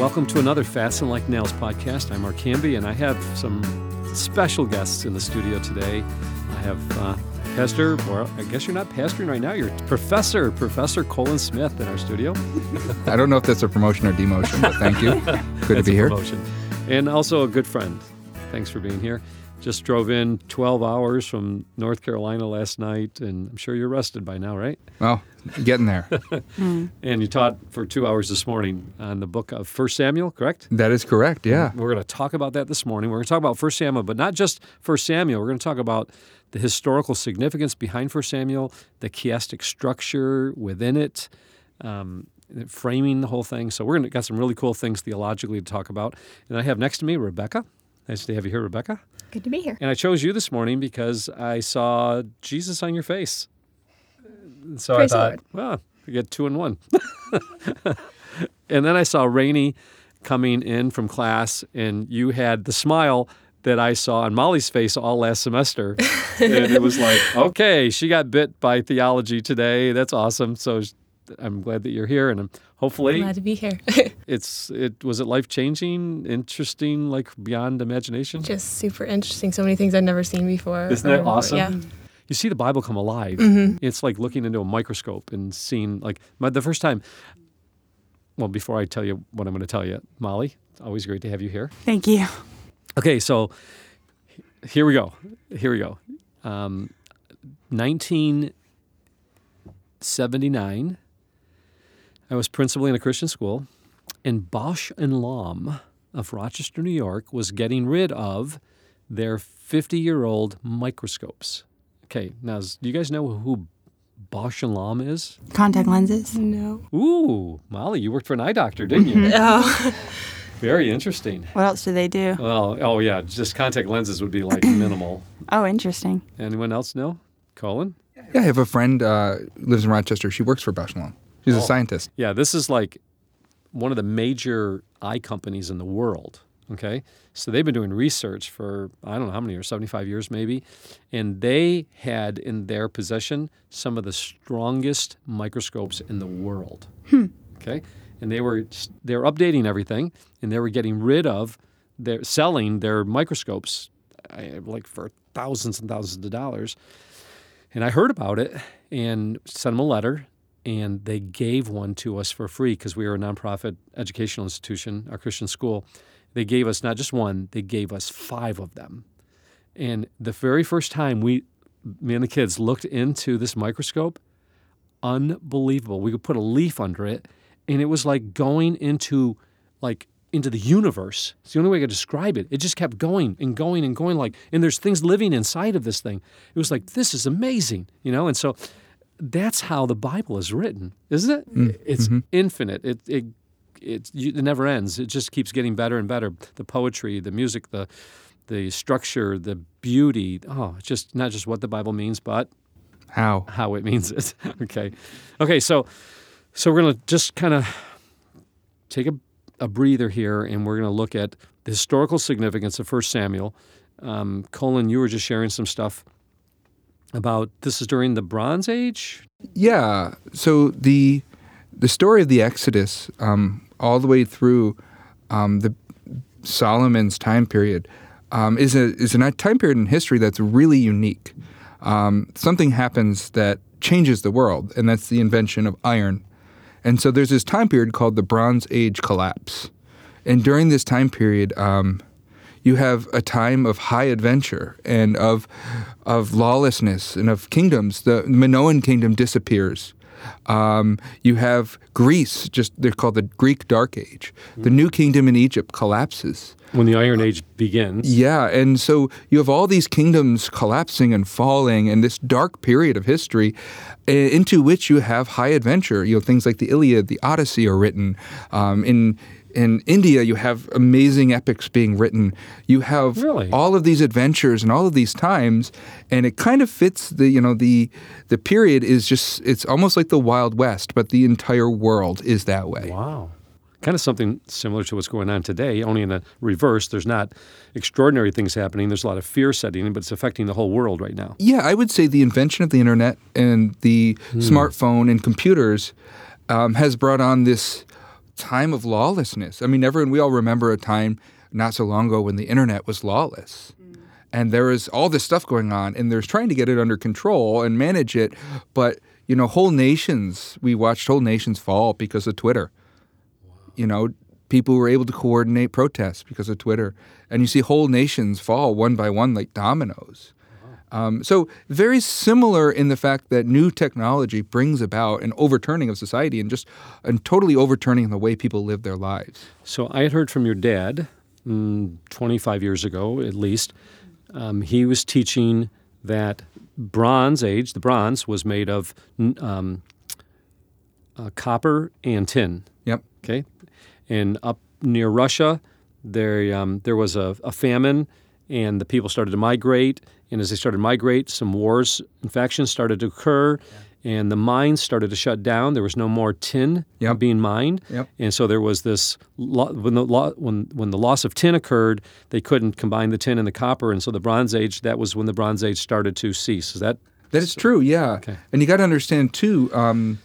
welcome to another Fast and Like Nails podcast. I'm Mark Camby, and I have some special guests in the studio today. I have uh, Pastor, or I guess you're not pastoring right now, you're Professor, Professor Colin Smith in our studio. I don't know if that's a promotion or demotion, but thank you. Good to be here. Promotion. And also a good friend. Thanks for being here. Just drove in 12 hours from North Carolina last night, and I'm sure you're rested by now, right? Well, getting there. And you taught for two hours this morning on the book of First Samuel, correct? that is correct. Yeah. We're going to talk about that this morning. We're going to talk about First Samuel, but not just First Samuel. We're going to talk about the historical significance behind First Samuel, the chiastic structure within it, um, framing the whole thing. So we're going to got some really cool things theologically to talk about. And I have next to me Rebecca. Nice to have you here, Rebecca. Good to be here. And I chose you this morning because I saw Jesus on your face. So Praise I Lord. thought, well, we get two in one. and then I saw Rainey coming in from class, and you had the smile that I saw on Molly's face all last semester. and it was like, okay, she got bit by theology today. That's awesome. So I'm glad that you're here, and I'm hopefully Glad to be here. it's it was it life changing, interesting, like beyond imagination. Just super interesting. So many things I've never seen before. Isn't that Um, awesome? Yeah. you see the Bible come alive. It's like looking into a microscope and seeing like my, the first time. Well, before I tell you what I'm going to tell you, Molly, it's always great to have you here. Thank you. Okay, so here we go. Here we go. Um, 1979, I was principal in a Christian school, and Bausch and Lomb of Rochester, New York, was getting rid of their 50-year-old microscopes. Okay, now do you guys know who Bausch and Lomb is? Contact lenses. No. Ooh, Molly, you worked for an eye doctor, didn't you? Oh. Very interesting. What else do they do? Well, oh yeah, just contact lenses would be like minimal. Oh, interesting. Anyone else know? Colin? Yeah, I have a friend uh, lives in Rochester. She works for Bausch and Lomb. She's a scientist. Yeah, this is like one of the major eye companies in the world. Okay. So they've been doing research for, I don't know how many years, 75 years maybe. And they had in their possession some of the strongest microscopes in the world. Hmm. Okay. And they were they're updating everything and they were getting rid of their selling their microscopes like for thousands and thousands of dollars. And I heard about it and sent them a letter, and they gave one to us for free because we are a nonprofit educational institution, our Christian school. They gave us not just one, they gave us five of them. And the very first time we, me and the kids, looked into this microscope, unbelievable. We could put a leaf under it, and it was like going into like into the universe. It's the only way I could describe it. It just kept going and going and going like and there's things living inside of this thing. It was like this is amazing, you know? And so that's how the Bible is written, isn't it? It's infinite. It it it, it never ends. It just keeps getting better and better. The poetry, the music, the the structure, the beauty. Oh, just not just what the Bible means, but How? how it means it. okay. Okay, so so we're going to just kind of take a, a breather here and we're going to look at the historical significance of 1 Samuel. Um, Colin, you were just sharing some stuff about this is during the Bronze Age. Yeah. So the the story of the Exodus, um, all the way through um, the Solomon's time period, um, is a is a time period in history that's really unique. Um, something happens that changes the world, and that's the invention of iron. And so there's this time period called the Bronze Age collapse. And during this time period, um, you have a time of high adventure and of of lawlessness and of kingdoms. The Minoan kingdom disappears. Um, you have Greece, just they're called the Greek Dark Age. The new kingdom in Egypt collapses. When the Iron Age begins. Yeah, and so you have all these kingdoms collapsing and falling, and this dark period of history, uh, into which you have high adventure. You know, things like the Iliad, the Odyssey are written. Um, in in India, you have amazing epics being written. You have Really? all of these adventures and all of these times, and it kind of fits the you know the the period is just it's almost like the Wild West, but the entire world is that way. Wow. Kind of something similar to what's going on today, only in the reverse. There's not extraordinary things happening. There's a lot of fear setting but it's affecting the whole world right now. Yeah, I would say the invention of the internet and the smartphone and computers um, has brought on this time of lawlessness. I mean, everyone, we all remember a time not so long ago when the internet was lawless. Mm. And there was all this stuff going on, and there's trying to get it under control and manage it. But, you know, whole nations, we watched whole nations fall because of Twitter. You know, people were able to coordinate protests because of Twitter. And you see whole nations fall one by one like dominoes. Um, so very similar in the fact that new technology brings about an overturning of society and just and totally overturning the way people live their lives. So I had heard from your dad mm, 25 years ago, at least. Um, he was teaching that Bronze Age, the bronze, was made of um, uh, copper and tin. Yep. Okay, and up near Russia, there um, there was a, a famine, and the people started to migrate. And as they started to migrate, some wars and factions started to occur, and the mines started to shut down. There was no more tin Yep. being mined, Yep. and so there was this lo- when the lo- when when the loss of tin occurred, they couldn't combine the tin and the copper, and so the Bronze Age. That was when the Bronze Age started to cease. Is that That is true, yeah. Okay. And you got to understand too. Um,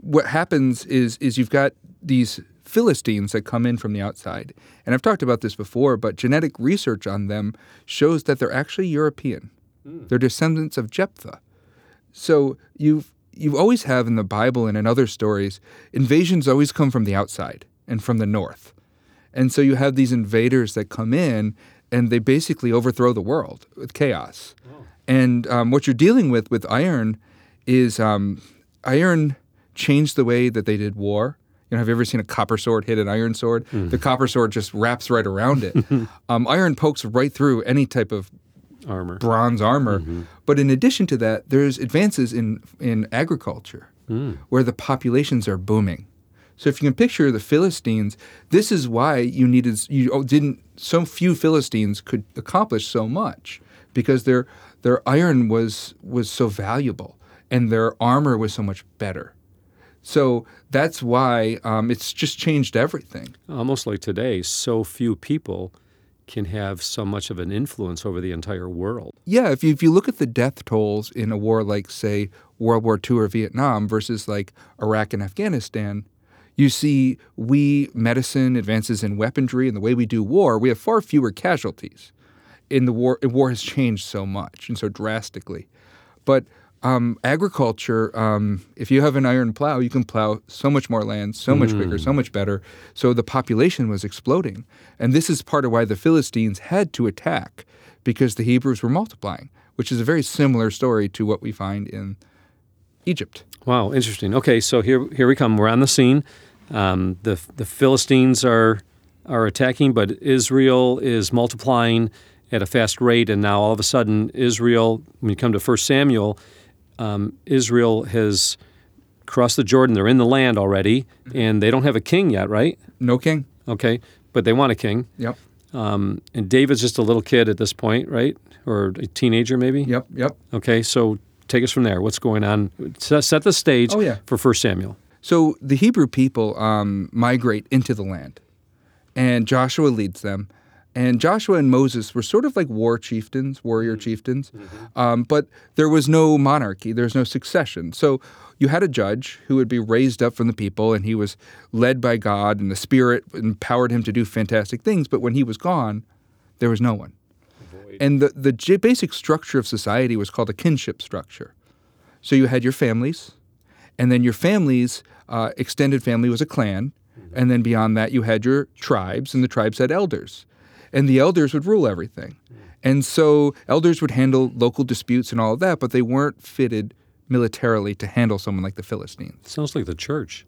what happens is is you've got these Philistines that come in from the outside, and I've talked about this before. But genetic research on them shows that they're actually European. They're descendants of Japheth. So you've you've always have in the Bible and in other stories, invasions always come from the outside and from the north. And so you have these invaders that come in and they basically overthrow the world with chaos. And um, what you're dealing with with iron is um, iron changed the way that they did war. You know, have you ever seen a copper sword hit an iron sword? Mm. The copper sword just wraps right around it. um, iron pokes right through any type of armor? bronze armor. Mm-hmm. But in addition to that, there's advances in in agriculture mm. where the populations are booming. So if you can picture the Philistines, this is why you needed you didn't so few Philistines could accomplish so much because their their iron was was so valuable and their armor was so much better. So that's why um, it's just changed everything. Almost like today, so few people can have so much of an influence over the entire world. Yeah, if you, if you look at the death tolls in a war like, say, World War II or Vietnam versus like Iraq and Afghanistan, you see we, medicine, advances in weaponry, and the way we do war, we have far fewer casualties. In the war, war has changed so much and so drastically. But um, agriculture, um, if you have an iron plow, you can plow so much more land, so much quicker, so much better. So the population was exploding. And this is part of why the Philistines had to attack because the Hebrews were multiplying, which is a very similar story to what we find in Egypt. Wow, interesting. Okay, so here here we come. We're on the scene. Um, the the Philistines are are attacking, but Israel is multiplying at a fast rate, and now all of a sudden, Israel. When you come to First Samuel, um, Israel has crossed the Jordan. They're in the land already, and they don't have a king yet, right? No king. Okay, but they want a king. Yep. Um, and David's just a little kid at this point, right? Or a teenager, maybe. Yep. Yep. Okay, so take us from there. What's going on? Set, the stage Oh, yeah. for First Samuel. So the Hebrew people um, migrate into the land, and Joshua leads them. And Joshua and Moses were sort of like war chieftains, warrior chieftains, um, but there was no monarchy, there was no succession. So you had a judge who would be raised up from the people, and he was led by God, and the Spirit empowered him to do fantastic things. But when he was gone, there was no one. And the, the j- basic structure of society was called a kinship structure. So you had your families, and then your families, uh, extended family was a clan, and then beyond that you had your tribes, and the tribes had elders, and the elders would rule everything. And so elders would handle local disputes and all of that, but they weren't fitted militarily to handle someone like the Philistines. Sounds like the church.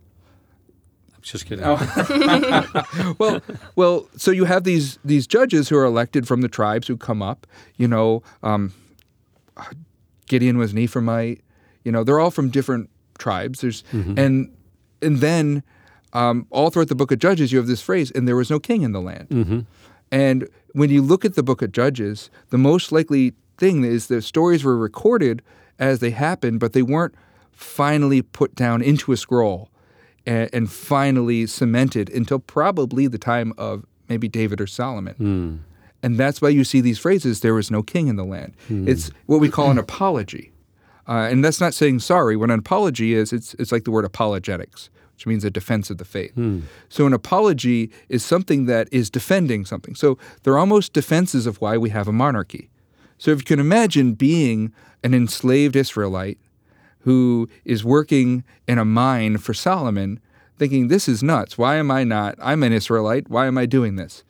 I'm just kidding. well, well, so you have these these judges who are elected from the tribes who come up. You know, um, Gideon was an Ephraimite. You know, they're all from different tribes. There's and and then um, all throughout the book of Judges, you have this phrase, "And there was no king in the land." And when you look at the book of Judges, the most likely thing is the stories were recorded as they happened, but they weren't finally put down into a scroll and, and finally cemented until probably the time of maybe David or Solomon. And that's why you see these phrases, there was no king in the land. It's what we call an apology. Uh, and that's not saying sorry. What an apology is, it's, it's like the word apologetics. Which means a defense of the faith. Hmm. So an apology is something that is defending something. So they're almost defenses of why we have a monarchy. So if you can imagine being an enslaved Israelite who is working in a mine for Solomon, thinking, This is nuts. Why am I not? I'm an Israelite. Why am I doing this?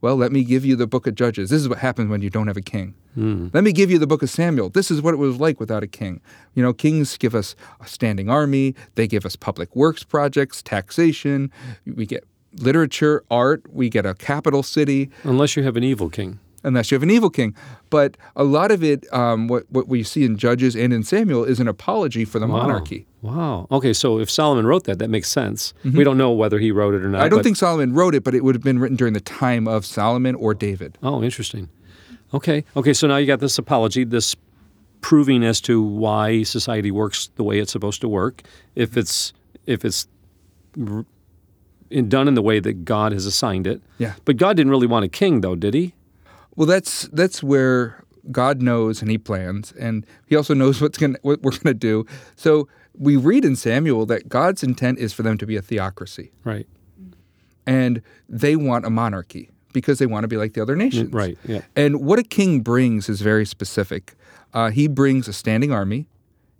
Well, let me give you the book of Judges. This is what happens when you don't have a king. Let me give you the book of Samuel. This is what it was like without a king. You know, kings give us a standing army, they give us public works projects, taxation, we get literature, art, we get a capital city Unless you have an evil king. unless you have an evil king. But a lot of it, um, what what we see in Judges and in Samuel, is an apology for the Wow. monarchy. Wow. Okay, so if Solomon wrote that, that makes sense. We don't know whether he wrote it or not. Mm-hmm. I don't but- think Solomon wrote it, but it would have been written during the time of Solomon or David. Oh, interesting. Okay. Okay. So now you got this apology, this proving as to why society works the way it's supposed to work. If mm-hmm. it's if it's done in the way that God has assigned it. Yeah. But God didn't really want a king, though, did he? Well, that's that's where God knows and He plans, and He also knows what's going what we're going to do. So we read in Samuel that God's intent is for them to be a theocracy, Right. and they want a monarchy because they want to be like the other nations. Right. Yeah. And what a king brings is very specific. Uh, he brings a standing army,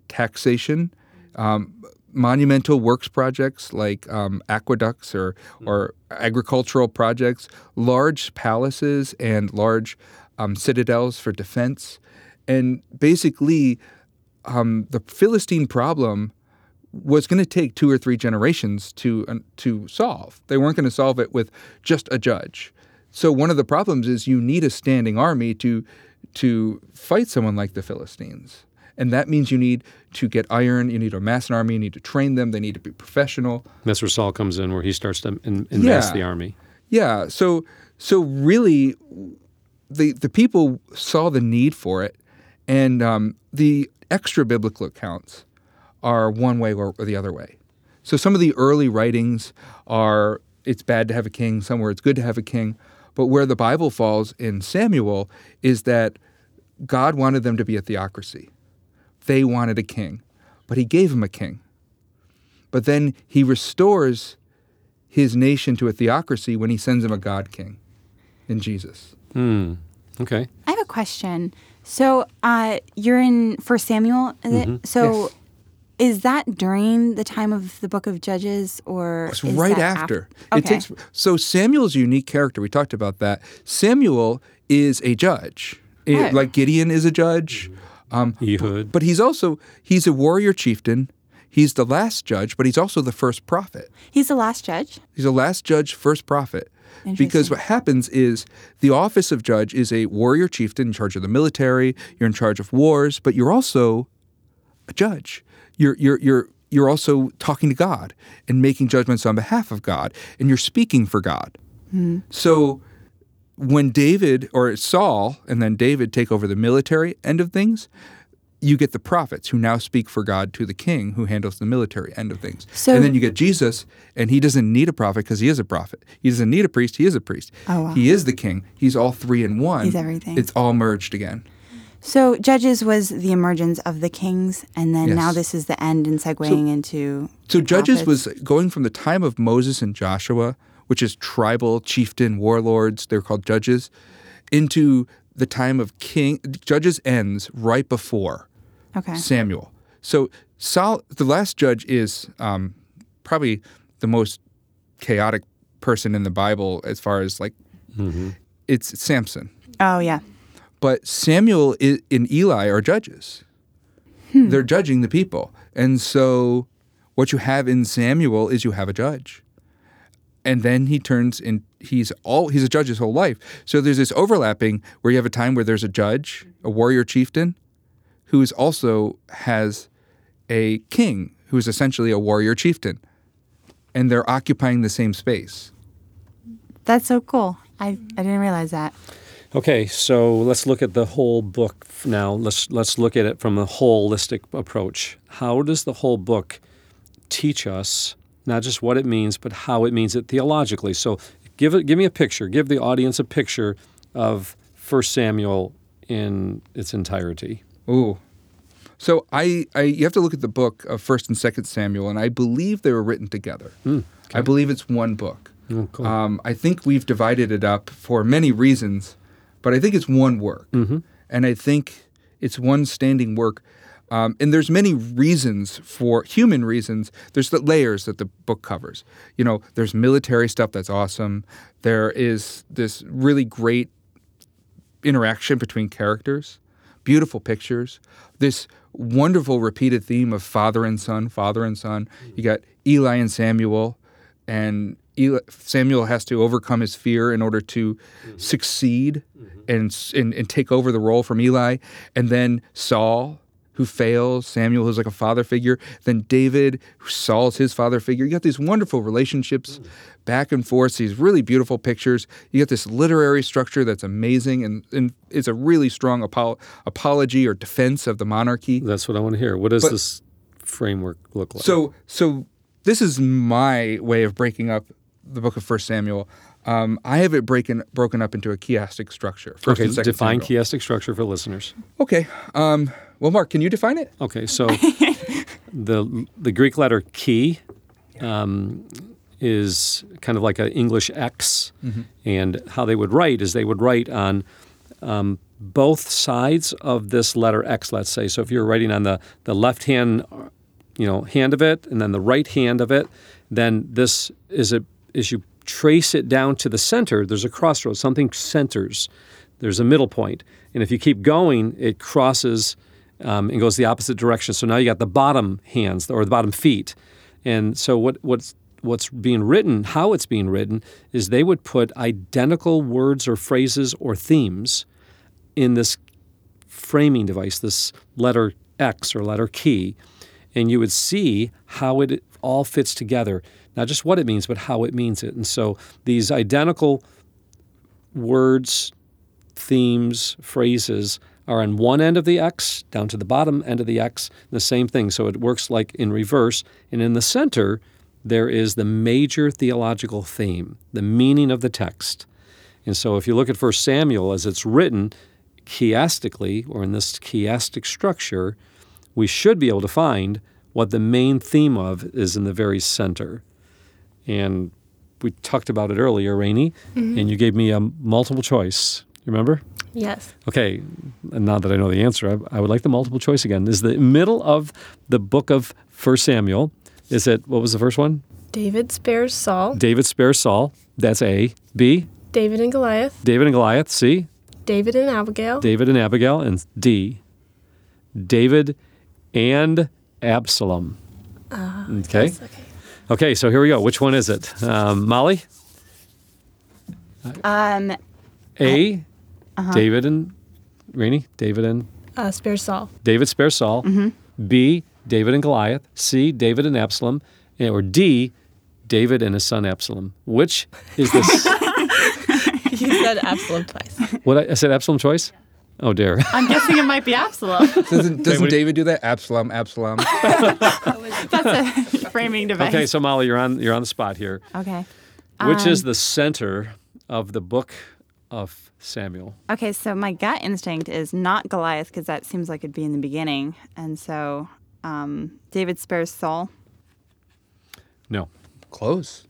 taxation, um, monumental works projects like um, aqueducts or or agricultural projects, large palaces and large um, citadels for defense, and basically um, the Philistine problem was going to take two or three generations to uh, to solve. They weren't going to solve it with just a judge. So one of the problems is you need a standing army to to fight someone like the Philistines. And that means you need to get iron, you need to amass an army, you need to train them, they need to be professional. That's where Saul comes in, where he starts to in, invest Yeah. the army. Yeah, so so really the the people saw the need for it and um, the extra biblical accounts are one way or, or the other way. So some of the early writings are it's bad to have a king, somewhere it's good to have a king, but where the Bible falls in Samuel is that God wanted them to be a theocracy. They wanted a king, but he gave them a king. But then he restores his nation to a theocracy when he sends them a God king in Jesus. Hmm. Okay. I have a question. So uh, you're in First Samuel, is it? So Mm-hmm. Yes. Is that during the time of the Book of Judges, or It's is right that af- after. Okay. It takes so Samuel's a unique character. We talked about that. Samuel is a judge. Right. Like Gideon is a judge. Um, Ehud. but he's also he's a warrior chieftain. He's the last judge, but he's also the first prophet. He's the last judge. He's the last judge, first prophet. Because what happens is the office of judge is a warrior chieftain in charge of the military. You're in charge of wars, but you're also a judge. You're you're you're you're also talking to God and making judgments on behalf of God, and you're speaking for God. Hmm. So when David or Saul and then David take over the military end of things, you get the prophets who now speak for God to the king who handles the military end of things. So- and then you get Jesus, and he doesn't need a prophet because he is a prophet. He doesn't need a priest, he is a priest. Oh, wow. He is the king. He's all three in one. He's everything. It's all merged again. So Judges was the emergence of the kings, and then now this is the end and segueing into. So Judges prophets. was going from the time of Moses and Joshua, which is tribal chieftain warlords, they're called judges, into the time of king. Judges ends right before okay. Samuel. So Sol, the last judge is um, probably the most chaotic person in the Bible as far as like it's Samson. Oh yeah. But Samuel and Eli are judges. Hmm. They're judging the people. And so what you have in Samuel is you have a judge. And then he turns in he's all he's a judge his whole life. So there's this overlapping where you have a time where there's a judge, a warrior chieftain, who is also has a king who is essentially a warrior chieftain. And they're occupying the same space. That's so cool. I, I didn't realize that. Okay, so let's look at the whole book now. Let's let's look at it from a holistic approach. How does the whole book teach us not just what it means, but how it means it theologically? So, give it give me a picture. Give the audience a picture of 1 Samuel in its entirety. Ooh. So I, I you have to look at the book of First and Second Samuel, and I believe they were written together. I believe it's one book. Oh, cool. Um, I think we've divided it up for many reasons, but I think it's one work, and I think it's one standing work. Um, and there's many reasons for human reasons. There's the layers that the book covers. You know, there's military stuff that's awesome. There is this really great interaction between characters, beautiful pictures, this wonderful repeated theme of father and son, father and son. You got Eli and Samuel, and Eli, Samuel has to overcome his fear in order to succeed and, and and take over the role from Eli, and then Saul. Who fails? Samuel, who's like a father figure. Then David, who Saul's his father figure. You got these wonderful relationships back and forth, these really beautiful pictures. You get this literary structure that's amazing and, and it's a really strong apo- apology or defense of the monarchy. That's what I want to hear. What does But- this framework look like? So, so this is my way of breaking up the book of First Samuel. Um, I have it breaken broken up into a chiastic structure. First okay, define chiastic structure for listeners. Okay. Um, well, Mark, can you define it? Okay, so the the Greek letter chi um, is kind of like an English X, and how they would write is they would write on um, both sides of this letter X. Let's say, so if you're writing on the the left hand, you know, hand of it, and then the right hand of it, then this is a as you trace it down to the center. There's a crossroads. Something centers. There's a middle point. point, and if you keep going, it crosses um, and goes the opposite direction. So now you got the bottom hands or the bottom feet. And so what what's what's being written, how it's being written, is they would put identical words or phrases or themes in this framing device, this letter X or letter key, and you would see how it all fits together. Not just what it means, but how it means it. And so these identical words, themes, phrases are on one end of the X down to the bottom end of the X, the same thing. So it works like in reverse. And in the center, there is the major theological theme, the meaning of the text. And so if you look at 1 Samuel as it's written chiastically, or in this chiastic structure, we should be able to find what the main theme of is in the very center. And we talked about it earlier, Rainey, mm-hmm. and you gave me a multiple choice. You remember? Yes. Okay, and now that I know the answer, I, I would like the multiple choice again. Is the middle of the book of First Samuel, is it, what was the first one? David spares Saul. David spares Saul. That's A. B. David and Goliath. David and Goliath. C. David and Abigail. David and Abigail. And D. David and Absalom. Ah, okay. Yes, okay. Okay, so here we go. Which one is it? Um, Molly? Um, A. David and Rainey. David and Uh, spares Saul. David Spare Saul. B. David and Goliath. C. David and Absalom. Or D. David and his son Absalom. Which is this? You said Absalom twice. what I, I said Absalom choice? Oh dear. I'm guessing it might be Absalom. Doesn't, doesn't what David do that? Absalom, Absalom. That's a framing device. Okay, so Molly, you're on you're on the spot here. Okay. Which is Um, the center of the book of Samuel? Okay, so my gut instinct is not Goliath because that seems like it'd be in the beginning, and so um, David spares Saul. No. Close.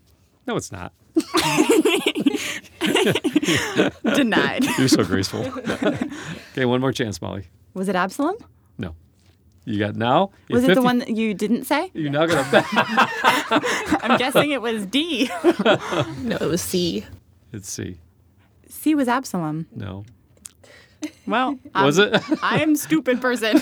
No, it's not. Denied. You're so graceful. okay, one more chance, Molly. Was it Absalom? No. You got now? Was have it the one that you didn't say? You're now gonna. I'm guessing it was D. No, it was C. It's C. C was Absalom. No. Well, Was I'm- it? I am stupid person.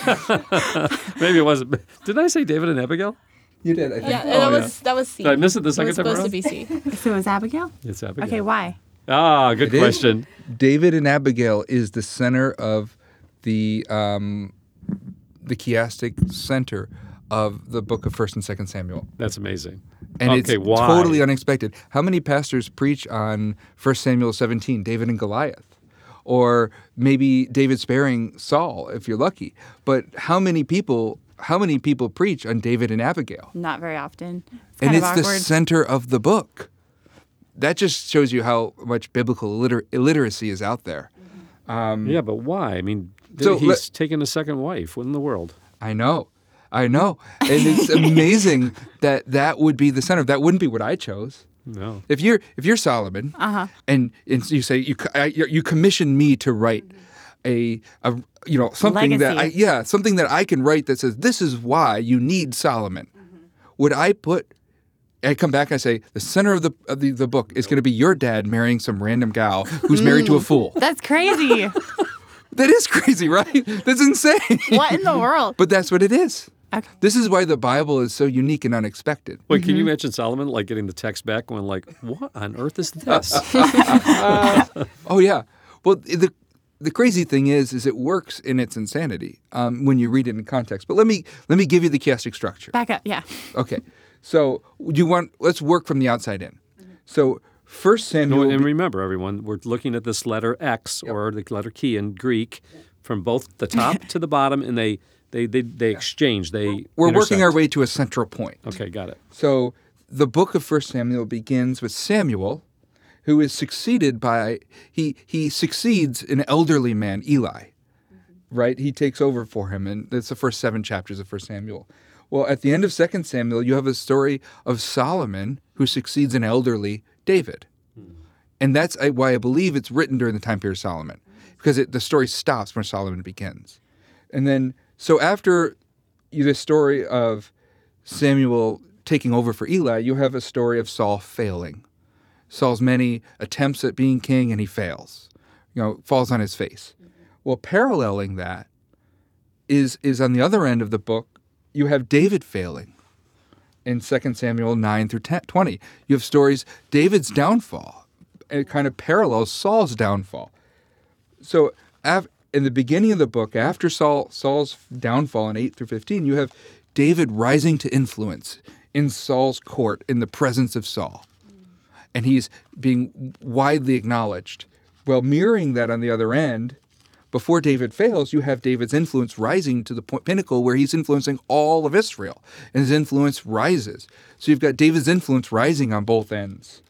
Maybe it wasn't. Didn't I say David and Abigail? You did, I think. Yeah, Oh, that yeah. was that was C. Did I miss it the second was time supposed around? to be C. so it was Abigail? It's Abigail. Okay, why? Ah, good It is. question. David and Abigail is the center of the um, the chiastic center of the book of First and Second Samuel, That's amazing. and okay, it's why? totally unexpected. How many pastors preach on First Samuel 17, David and Goliath, or maybe David sparing Saul if you're lucky? But how many people? How many people preach on David and Abigail? Not very often. It's and it's of the center of the book. That just shows you how much biblical illiter- illiteracy is out there. yeah, but why? I mean, So he's let- taken a second wife. What in the world? I know. I know. And it's amazing that that would be the center. That wouldn't be what I chose. No. If you're if you're Solomon, Uh-huh. and and you say you I, you you commission me to write a a you know something that I yeah something that I can write that says this is why you need Solomon. Would I put? I come back and I say the center of the of the, the book is going to be your dad marrying some random gal who's married to a fool. That's crazy. That is crazy, right? That's insane. what in the world? But that's what it is. Okay. This is why the Bible is so unique and unexpected. Wait, can Mm-hmm. you mention Solomon like getting the text back going like, "What on earth is this?" Oh yeah. Well, the the crazy thing is, is it works in its insanity um, when you read it in context. But let me let me give you the chiastic structure. Back up. Yeah. Okay. So you want let's work from the outside in. So First Samuel. No, and remember, everyone, we're looking at this letter X or the letter key in Greek from both the top to the bottom, and they they they, they exchange. They we're working our way to a central point. Okay, got it. So the book of First Samuel begins with Samuel, who is succeeded by he he succeeds an elderly man, Eli. Mm-hmm. Right? He takes over for him, and that's the first seven chapters of First Samuel. Well, at the end of Second Samuel, you have a story of Solomon who succeeds an elderly David, hmm. and that's uh, why I believe it's written during the time period of Solomon, hmm. because it, the story stops when Solomon begins, and then so after the story of Samuel taking over for Eli, you have a story of Saul failing. Saul's many attempts at being king and he fails. You know, falls on his face. Mm-hmm. Well, paralleling that is is on the other end of the book, you have David failing. In 2 Samuel 9 through 10, 20, you have stories David's downfall. It kind of parallels Saul's downfall. So, in the beginning of the book, after Saul Saul's downfall in 8 through 15, you have David rising to influence in Saul's court in the presence of Saul. And he's being widely acknowledged. Well, mirroring that on the other end, before David fails, you have David's influence rising to the point, pinnacle where he's influencing all of Israel, and his influence rises. So you've got David's influence rising on both ends.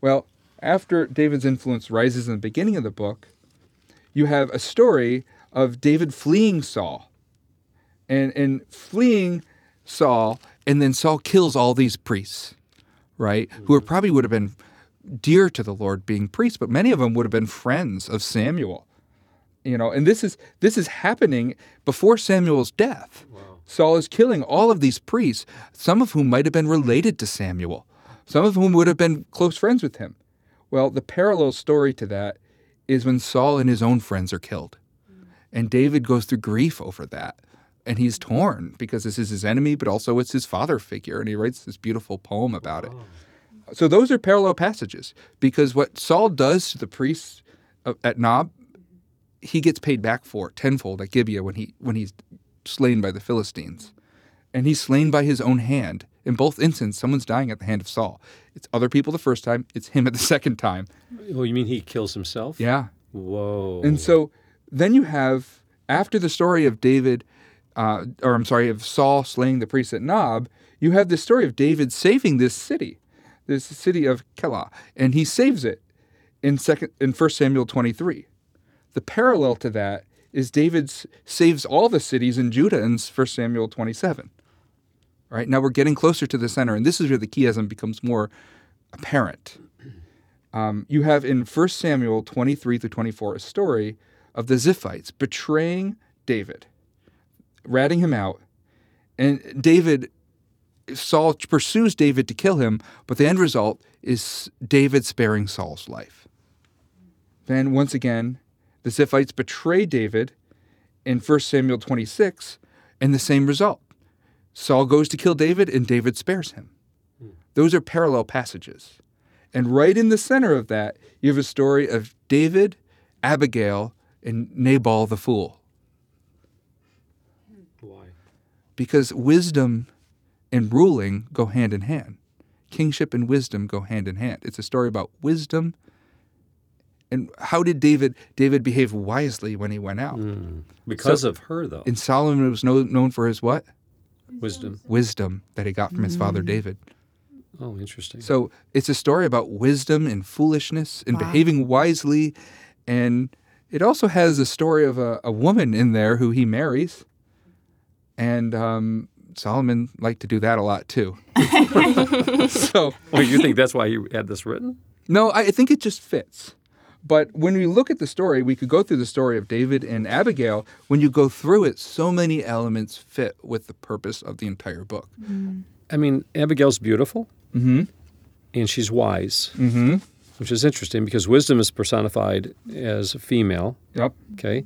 Well, after David's influence rises in the beginning of the book, you have a story of David fleeing Saul, and and fleeing Saul, and then Saul kills all these priests, right? Who mm-hmm. probably would have been dear to the Lord being priests, but many of them would have been friends of Samuel. You know and this is this is happening before samuel's death. Saul is killing all of these priests some of whom might have been related to samuel some of whom would have been close friends with him. Well the parallel story to that is when saul and his own friends are killed. Mm. And david goes through grief over that and he's torn because this is his enemy but also it's his father figure and he writes this beautiful poem about it oh. so those are parallel passages because what saul does to the priests uh, at nob he gets paid back for tenfold at Gibeah when he when he's slain by the Philistines, and he's slain by his own hand. In both instances, someone's dying at the hand of Saul. It's other people the first time. It's him at the second time. Oh, you mean he kills himself? Yeah. Whoa. And so then you have after the story of David, uh, or I'm sorry, of Saul slaying the priest at Nob, you have the story of David saving this city, this city of Keilah, and he saves it in second in 1 Samuel 23. The parallel to that is David saves all the cities in Judah in 1 Samuel 27. Right now we're getting closer to the center, and this is where the chiasm becomes more apparent. Um, you have in 1 Samuel 23 through 24 a story of the Ziphites betraying David, ratting him out, and David, Saul pursues David to kill him, but the end result is David sparing Saul's life. Then once again, the Ziphites betray David in 1 Samuel 26, and the same result. Saul goes to kill David, and David spares him. Those are parallel passages. And right in the center of that, you have a story of David, Abigail, and Nabal the fool. Why? Because wisdom and ruling go hand in hand. Kingship and wisdom go hand in hand. It's a story about wisdom. And how did David David behave wisely when he went out? Hmm. Because So- of her, though. And Solomon was no, known for his what? Wisdom. Wisdom that he got from his father hmm. David. Oh, interesting. So it's a story about wisdom and foolishness and Wow. behaving wisely. And it also has a story of a, a woman in there who he marries. And um, Solomon liked to do that a lot too. so Oh, you think that's why you had this written? no, I I think it just fits. But when we look at the story, we could go through the story of David and Abigail. When you go through it, so many elements fit with the purpose of the entire book. I mean, Abigail's beautiful, Mm-hmm. and she's wise, Mm-hmm. which is interesting because wisdom is personified as a female. Yep. Okay.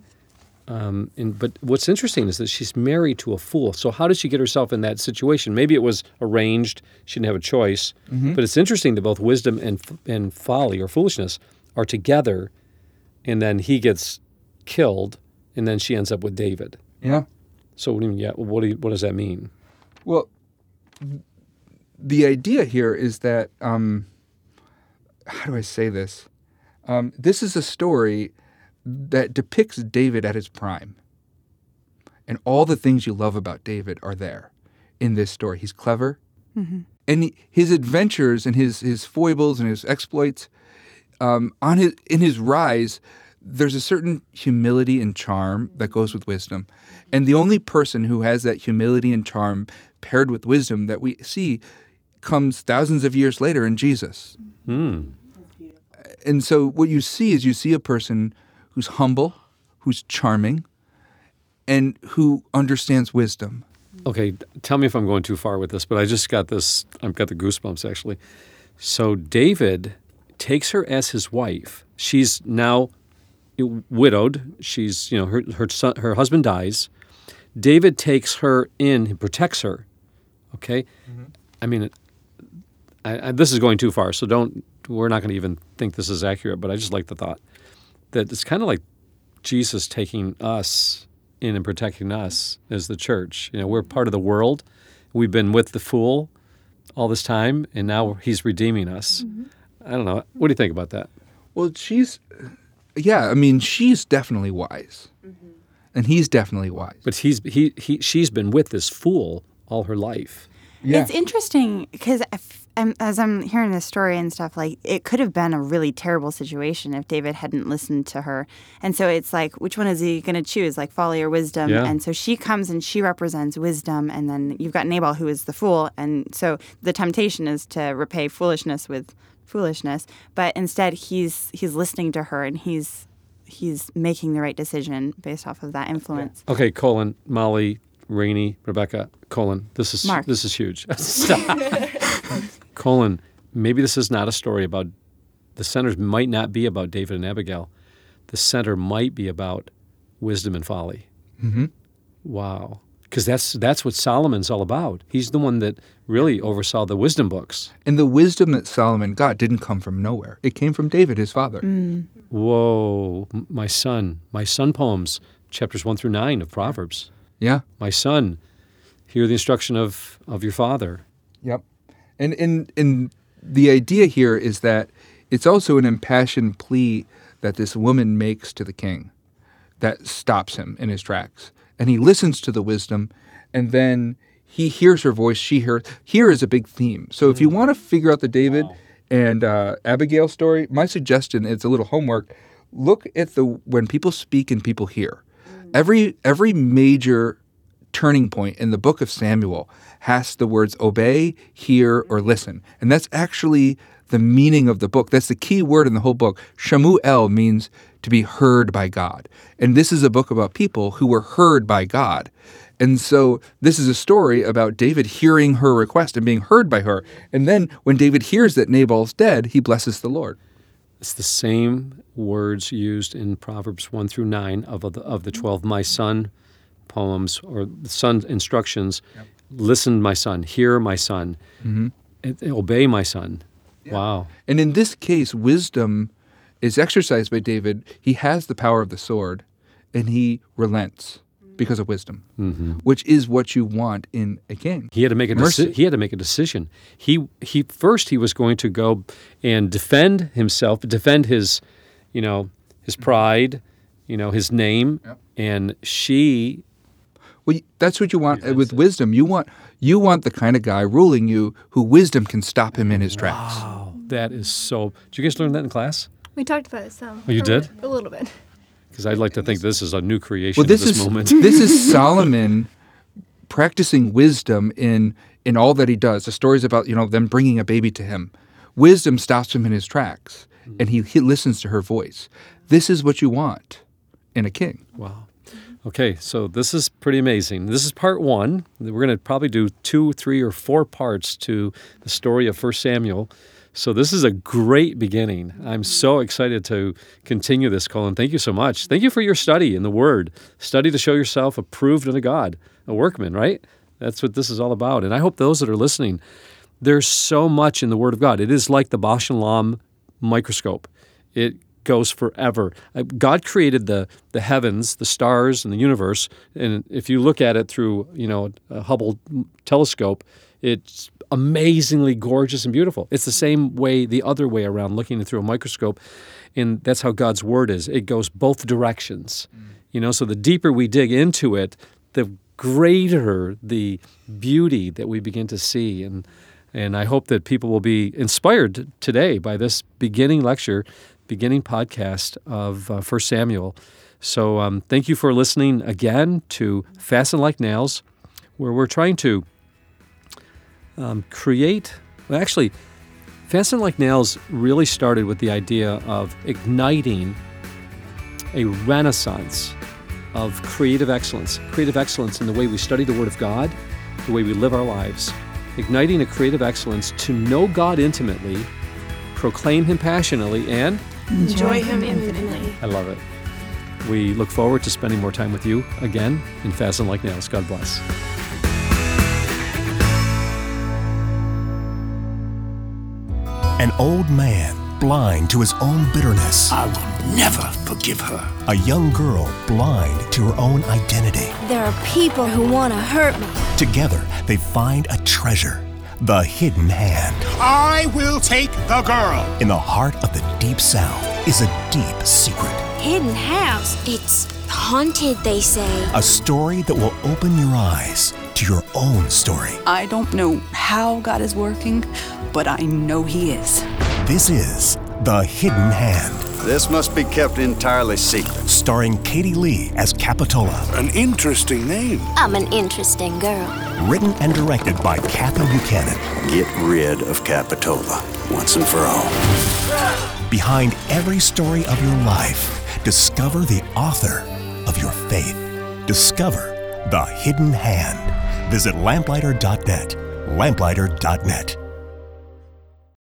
Um, and but what's interesting is that she's married to a fool. So how did she get herself in that situation? Maybe it was arranged; she didn't have a choice. But it's interesting that both wisdom and and folly or foolishness are together, and then he gets killed, and then she ends up with David. Yeah. So what do you mean? Yeah, what do you, what does that mean? Well, the idea here is that um, how do I say this? Um, this is a story that depicts David at his prime, and all the things you love about David are there in this story. He's clever, and he, his adventures and his his foibles and his exploits um, on his in his rise. There's a certain humility and charm that goes with wisdom. And the only person who has that humility and charm paired with wisdom that we see comes thousands of years later in Jesus. Hmm. And so what you see is you see a person who's humble, who's charming, and who understands wisdom. Okay, tell me if I'm going too far with this, but I just got this. I've got the goosebumps actually. So David takes her as his wife. She's now widowed. She's you know her her son, her husband dies. David takes her in, he protects her. Okay, mm-hmm. I mean, I, I, this is going too far. So don't. We're not going to even think this is accurate. But I just like the thought that it's kind of like Jesus taking us in and protecting us as the church. You know, we're part of the world. We've been with the fool all this time, and now he's redeeming us. Mm-hmm. I don't know. What do you think about that? Well, she's, yeah, I mean, she's definitely wise. Mm-hmm. And he's definitely wise. But he's he, he she's been with this fool all her life. Yeah. It's interesting because as I'm hearing this story and stuff, like it could have been a really terrible situation if David hadn't listened to her. And so it's like, which one is he going to choose, like folly or wisdom? Yeah. And so she comes and she represents wisdom, and then you've got Nabal who is the fool. And so the temptation is to repay foolishness with foolishness, but instead he's he's listening to her and he's he's making the right decision based off of that influence. Okay, Colin, Molly, Rainey, Rebecca, Colin. This is Mark. this is huge. Stop. Colin, maybe this is not a story about the centers might not be about David and Abigail. The center might be about wisdom and folly. Mhm. Wow. Because that's that's what Solomon's all about. He's the one that really oversaw the wisdom books. And the wisdom that Solomon got didn't come from nowhere. It came from David, his father. Whoa, my son, my son poems, chapters one through nine of Proverbs. Yeah. My son, hear the instruction of, of your father. Yep. And and and the idea here is that it's also an impassioned plea that this woman makes to the king that stops him in his tracks. And he listens to the wisdom and then he hears her voice, she hears here is a big theme. So if you want to figure out the David and uh, Abigail story, my suggestion it's a little homework. Look at the when people speak and people hear. Mm-hmm. Every every major turning point in the book of Samuel has the words obey, hear, mm-hmm. or listen. And that's actually the meaning of the book. That's the key word in the whole book. Shamuel means to be heard by God. And this is a book about people who were heard by God. And so this is a story about David hearing her request and being heard by her. And then when David hears that Nabal's dead, he blesses the Lord. It's the same words used in Proverbs 1 through 9 of the, of the 12 My Son poems or the son instructions. Listen, my son. Hear, my son. Mm-hmm. And- and Obey, my son. Wow. And in this case, wisdom is exercised by David. He has the power of the sword, and he relents because of wisdom, which is what you want in a king. He had to make a deci- he had to make a decision. He he first he was going to go and defend himself, defend his, you know, his pride, you know, his name, Yep. and she Well, that's what you want uh, with wisdom. You want you want the kind of guy ruling you who wisdom can stop him in his tracks. Wow, that is so. Did you guys learn that in class? We talked about it some. Oh, you did? A little bit. Because I'd like to think this is a new creation Well, this this is moment. this is Solomon practicing wisdom in in all that he does. The stories about you know them bringing a baby to him. Wisdom stops him in his tracks, mm-hmm. and he, he listens to her voice. This is what you want in a king. Wow. Okay, so this is pretty amazing. This is part one. We're going to probably do two, three, or four parts to the story of 1 Samuel. So this is a great beginning. I'm so excited to continue this, Colin. Thank you so much. Thank you for your study in the Word. Study to show yourself approved unto God, a workman, right? That's what this is all about. And I hope those that are listening, there's so much in the Word of God. It is like the Bausch and Lomb microscope. It goes forever. Uh, God created the the heavens, the stars, and the universe. And if you look at it through, you know, a Hubble telescope, it's amazingly gorgeous and beautiful. It's the same way the other way around, looking through a microscope, and that's how God's word is. It goes both directions. You know, so the deeper we dig into it, the greater the beauty that we begin to see and and I hope that people will be inspired today by this beginning lecture, beginning podcast of uh, 1 Samuel. So um, thank you for listening again to Fasten Like Nails, where we're trying to um, create, well, actually, Fasten Like Nails really started with the idea of igniting a renaissance of creative excellence, creative excellence in the way we study the Word of God, the way we live our lives, igniting a creative excellence to know God intimately, proclaim Him passionately, and Enjoy him infinitely. I love it. We look forward to spending more time with you again in Fasten Like Nails. God bless. An old man blind to his own bitterness. I will never forgive her. A young girl blind to her own identity. There are people who want to hurt me. Together, they find a treasure the hidden hand. I will take the girl. In the heart of the Deep South is a deep secret. Hidden house. It's haunted, they say. A story that will open your eyes to your own story. I don't know how God is working, but I know He is. This is The Hidden Hand. This must be kept entirely secret. Starring Katie Lee as Capitola. An interesting name. I'm an interesting girl. Written and directed by Kathy Buchanan. Get rid of Capitola once and for all. Behind every story of your life, discover the author of your faith. Discover The Hidden Hand. Visit lamplighter.net. Lamplighter.net.